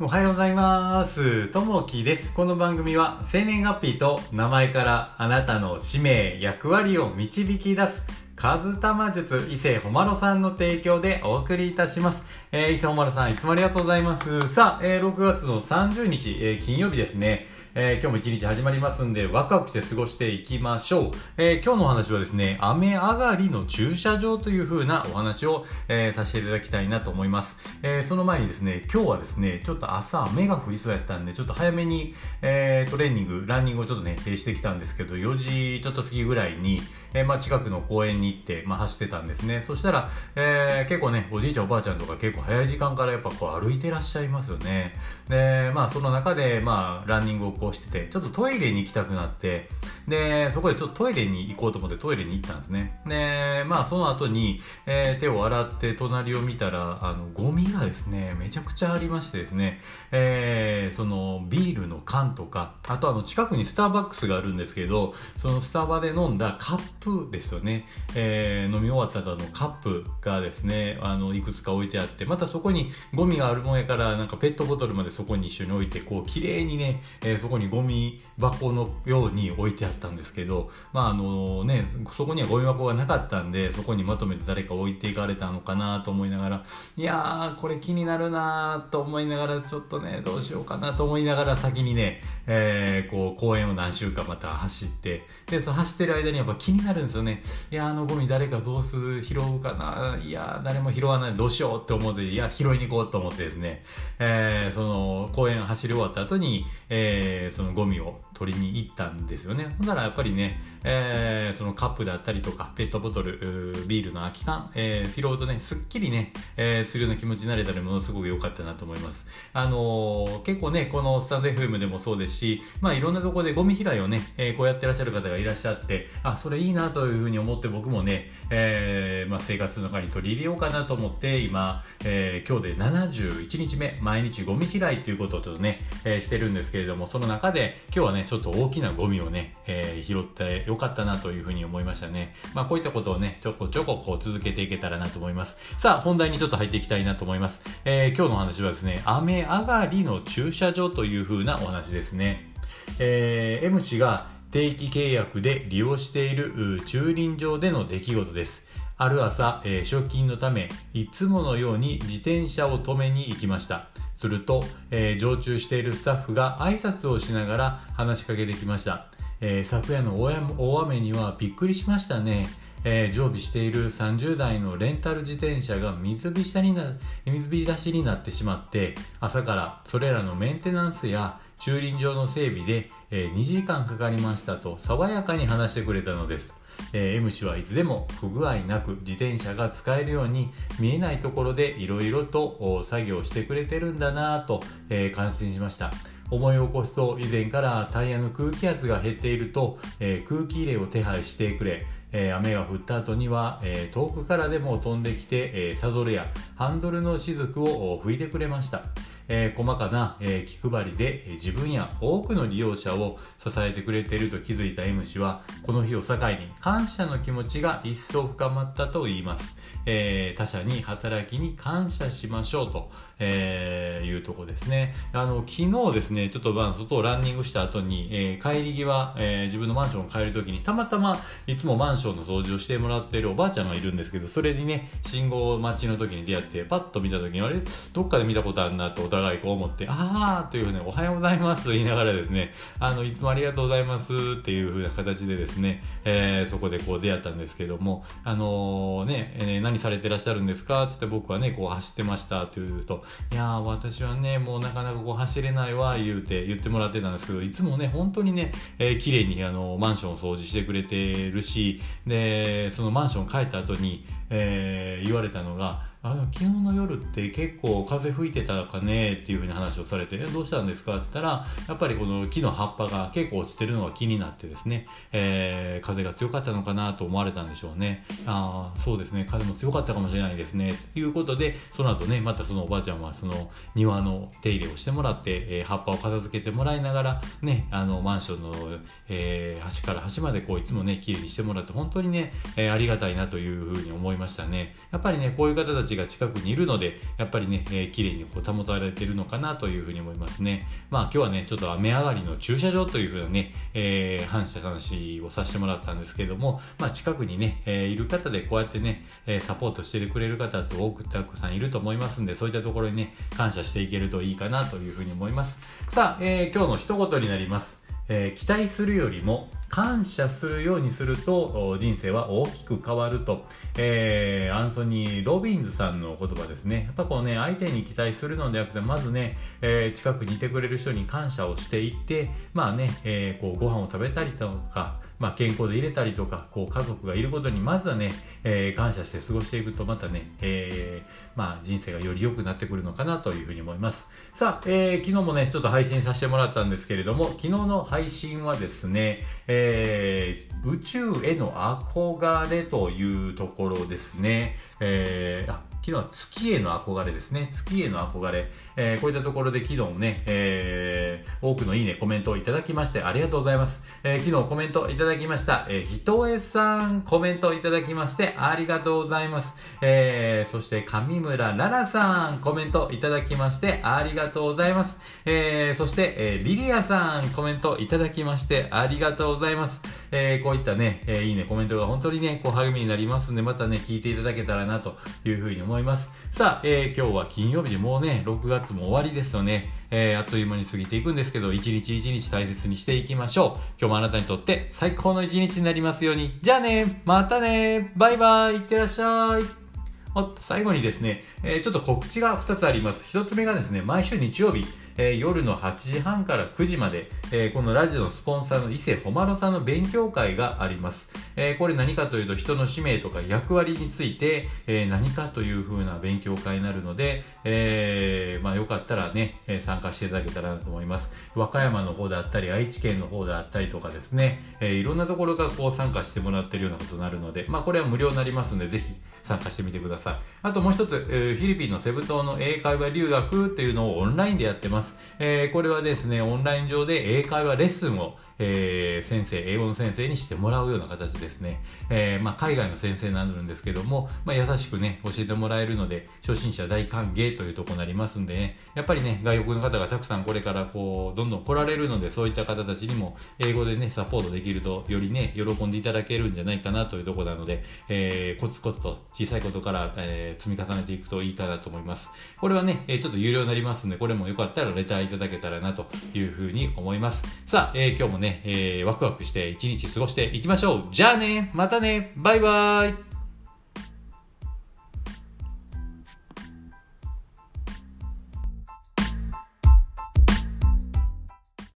おはようございます。ともきです。この番組は生年月日と名前からあなたの使命、役割を導き出す、カズタマ術伊勢ほまろさんの提供でお送りいたします。えー、伊勢ほまろさんいつもありがとうございます。さあ、えー、6月の30日、えー、金曜日ですね。えー、今日も一日始まりますんで、ワクワクして過ごしていきましょう。えー、今日のお話はですね、雨上がりの駐車場という風なお話を、えー、させていただきたいなと思います。えその前にですね、今日はですね、ちょっと朝雨が降りそうやったんで、ちょっと早めに、えトレーニング、ランニングをちょっとね、停止してきたんですけど、4時ちょっと過ぎぐらいに、えまあ、近くの公園に行って、まあ、走ってたんですね。そしたら、え結構ね、おじいちゃんおばあちゃんとか結構早い時間からやっぱこう歩いてらっしゃいますよね。で、まあ、その中で、まあ、ランニングをこうしてて、ちょっとトイレに行きたくなって、で、そこでちょっとトイレに行こうと思ってトイレに行ったんですね。で、まあ、その後に、えー、手を洗って隣を見たら、あの、ゴミがですね、めちゃくちゃありましてですね、えー、その、ビールの缶とか、あとあの、近くにスターバックスがあるんですけど、そのスタバで飲んだカップですよね、えー、飲み終わった後のカップがですね、あの、いくつか置いてあって、またそこにゴミがあるもんやから、なんかペットボトルまでそこに一緒に置いて、こう、綺麗にね、えー、そこにゴミ箱のように置いてあったんですけど、まああのね、そこにはゴミ箱がなかったんで、そこにまとめて誰か置いていかれたのかなと思いながら、いやー、これ気になるなーと思いながら、ちょっとね、どうしようかなと思いながら先にね、えー、こう、公園を何周かまた走って、で、その走ってる間にやっぱ気になるんですよね。いや、あのゴミ誰かどうする、拾うかないや、誰も拾わない、どうしようって思って、いや、拾いに行こうと思ってですね、えー、その、公園走り終わった後に、えー、そのゴミを取りに行ったんですよね。ほんならやっぱりね、えー、そのカップだったりとか、ペットボトル、ビールの空き缶、えー、拾うとね、すっきりね、えー、するような気持ちになれたらものすごく良かったなと思います。あのー、結構ね、このスタンド FM でもそうですし、まあいろんなところでゴミ拾いをね、えー、こうやってらっしゃる方がいらっしゃって、あ、それいいなというふうに思って僕もね、えー、まあ生活の中に取り入れようかなと思って、今、えー、今日で71日目、毎日ゴミ拾いということをちょっとね、えー、してるんですけれども、その中で今日はね、ちょっと大きなゴミをね、えー、拾ってよかったなというふうに思いましたね。まあこういったことをね、ちょこちょここう続けていけたらなと思います。さあ、本題にちょっと入っていきたいなと思います。えー、今日の話はですね、雨上がりの駐車場というふうなお話ですね。えー、M 氏が定期契約で利用している駐輪場での出来事です。ある朝、えー、出勤のため、いつものように自転車を止めに行きました。すると、えー、常駐しているスタッフが挨拶をしながら話しかけてきました。えー、昨夜の大雨にはびっくりしましたね。えー、常備している30台のレンタル自転車が水浸にな水浸しになってしまって朝からそれらのメンテナンスや駐輪場の整備で、えー、2時間かかりましたと爽やかに話してくれたのです。えー、M 氏はいつでも不具合なく自転車が使えるように見えないところでいろいろと作業してくれてるんだなぁと、えー、感心しました。思い起こすと以前からタイヤの空気圧が減っていると、えー、空気入れを手配してくれ、えー、雨が降った後には、えー、遠くからでも飛んできて、えサドルやハンドルの雫を拭いてくれました。えー、細かな、えー、気配りで、え、自分や多くの利用者を支えてくれていると気づいた M 氏は、この日を境に感謝の気持ちが一層深まったと言います。え他者に働きに感謝しましょうと、えいうとこですね。あの、昨日ですね、ちょっとまあ外をランニングした後に、え帰り際、え自分のマンションを帰るときに、たまたまいつもマンションの掃除をしてもらってるおばあちゃんがいるんですけど、それにね、信号待ちの時に出会って、パッと見た時に、あれ？どっかで見たことあるなとお互いこう思って、あーというふうに、おはようございますと言いながらですね、あの、いつもありがとうございますっていうふうな形でですね、えー、そこでこう出会ったんですけども、あのー、ね、えー、何されてらっしゃるんですか？って言って僕はね、こう走ってましたって言うと、いやー、私はね、もうなかなかこう走れないわ、言うて言ってもらってたんですけど、いつもね、本当にね、えー、綺麗にあの、マンションを掃除してくれてるし、で、そのマンション帰った後に、えー、言われたのが、あの昨日の夜って結構風吹いてたかねっていうふうに話をされて、どうしたんですか？って言ったら、やっぱりこの木の葉っぱが結構落ちてるのが気になってですね、えー、風が強かったのかなと思われたんでしょうね。ああ、そうですね、風も強かったかもしれないですね。ということで、その後ね、またそのおばあちゃんはその庭の手入れをしてもらって、えー、葉っぱを片付けてもらいながら、ね、あの、マンションの、えー、端から端までこういつもね、綺麗にしてもらって、本当にね、えー、ありがたいなというふうに思いましたね。やっぱりね、こういう方たちが近くにいるので、やっぱりね、えー、綺麗にこう保たれているのかなというふうに思いますね。まあ今日はね、ちょっと雨上がりの駐車場というふうなね、えー、話した話をさせてもらったんですけれども、まあ近くにね、えー、いる方でこうやってね、えサポートしてくれる方と多くたくさんいると思いますんで、そういったところにね、感謝していけるといいかなというふうに思います。さあ、えー、今日の一言になります。えー、期待するよりも感謝するようにすると人生は大きく変わると、えー、アンソニー・ロビンズさんの言葉ですね。やっぱこうね、相手に期待するのではなくて、まずね、えー、近くにいてくれる人に感謝をしていって、まあね、えー、こうご飯を食べたりとか、まあ、健康で入れたりとか、こう家族がいることにまずはね、えー、感謝して過ごしていくとまたね、えー、まあ、人生がより良くなってくるのかなというふうに思います。さあ、えー、昨日もね、ちょっと配信させてもらったんですけれども、昨日の配信はですね、えー、宇宙への憧れというところですね。えー、あ昨日は月への憧れですね。月への憧れ。えー、こういったところで昨日ね、えー、多くのいいね、コメントをいただきましてありがとうございます。え、昨日コメントいただきました。えー、ひとえさんコメントいただきましてありがとうございます。え、そして上村ららさんコメントいただきましてありがとうございます。え、そして、えー、リリアさんコメントいただきましてありがとうございます。え、こういったね、え、いいね、コメントが本当にね、こう励みになりますんで、またね、聞いていただけたらなというふうに思います。さあ、え、今日は金曜日でもうね、6月も終わりですよね。えー、あっという間に過ぎていくんですけど、一日一日大切にしていきましょう。今日もあなたにとって最高の一日になりますように。じゃあね、またね、バイバイ、いってらっしゃい。おっと、最後にですね、えー、ちょっと告知が2つあります。1つ目がですね、毎週日曜日、えー、夜の8時半から9時まで、えー、このラジオのスポンサーの伊勢ほまろさんの勉強会があります。えー、これ何かというと人の使命とか役割について、え何かという風な勉強会になるので、えまあよかったらね、参加していただけたらなと思います。和歌山の方であったり、愛知県の方であったりとかですね、えいろんなところがこう参加してもらってるようなことになるので、まあこれは無料になりますので、ぜひ参加してみてください。あともう一つ、フィリピンのセブ島の英会話留学っていうのをオンラインでやってます。えこれはですね、オンライン上で英会話レッスンをえー、先生、英語の先生にしてもらうような形ですね。えー、まあ、海外の先生になるんですけども、まあ、優しくね、教えてもらえるので、初心者大歓迎というとこになりますんでね、やっぱりね、外国の方がたくさんこれからこう、どんどん来られるので、そういった方たちにも、英語でね、サポートできると、よりね、喜んでいただけるんじゃないかなというとこなので、えー、コツコツと小さいことから、えー、積み重ねていくといいかなと思います。これはね、えー、ちょっと有料になりますんで、これもよかったらレターいただけたらなというふうに思います。さあ、えー、今日もね、えー、ワクワクして一日過ごしていきましょう。じゃあね、またね、バイバーイ。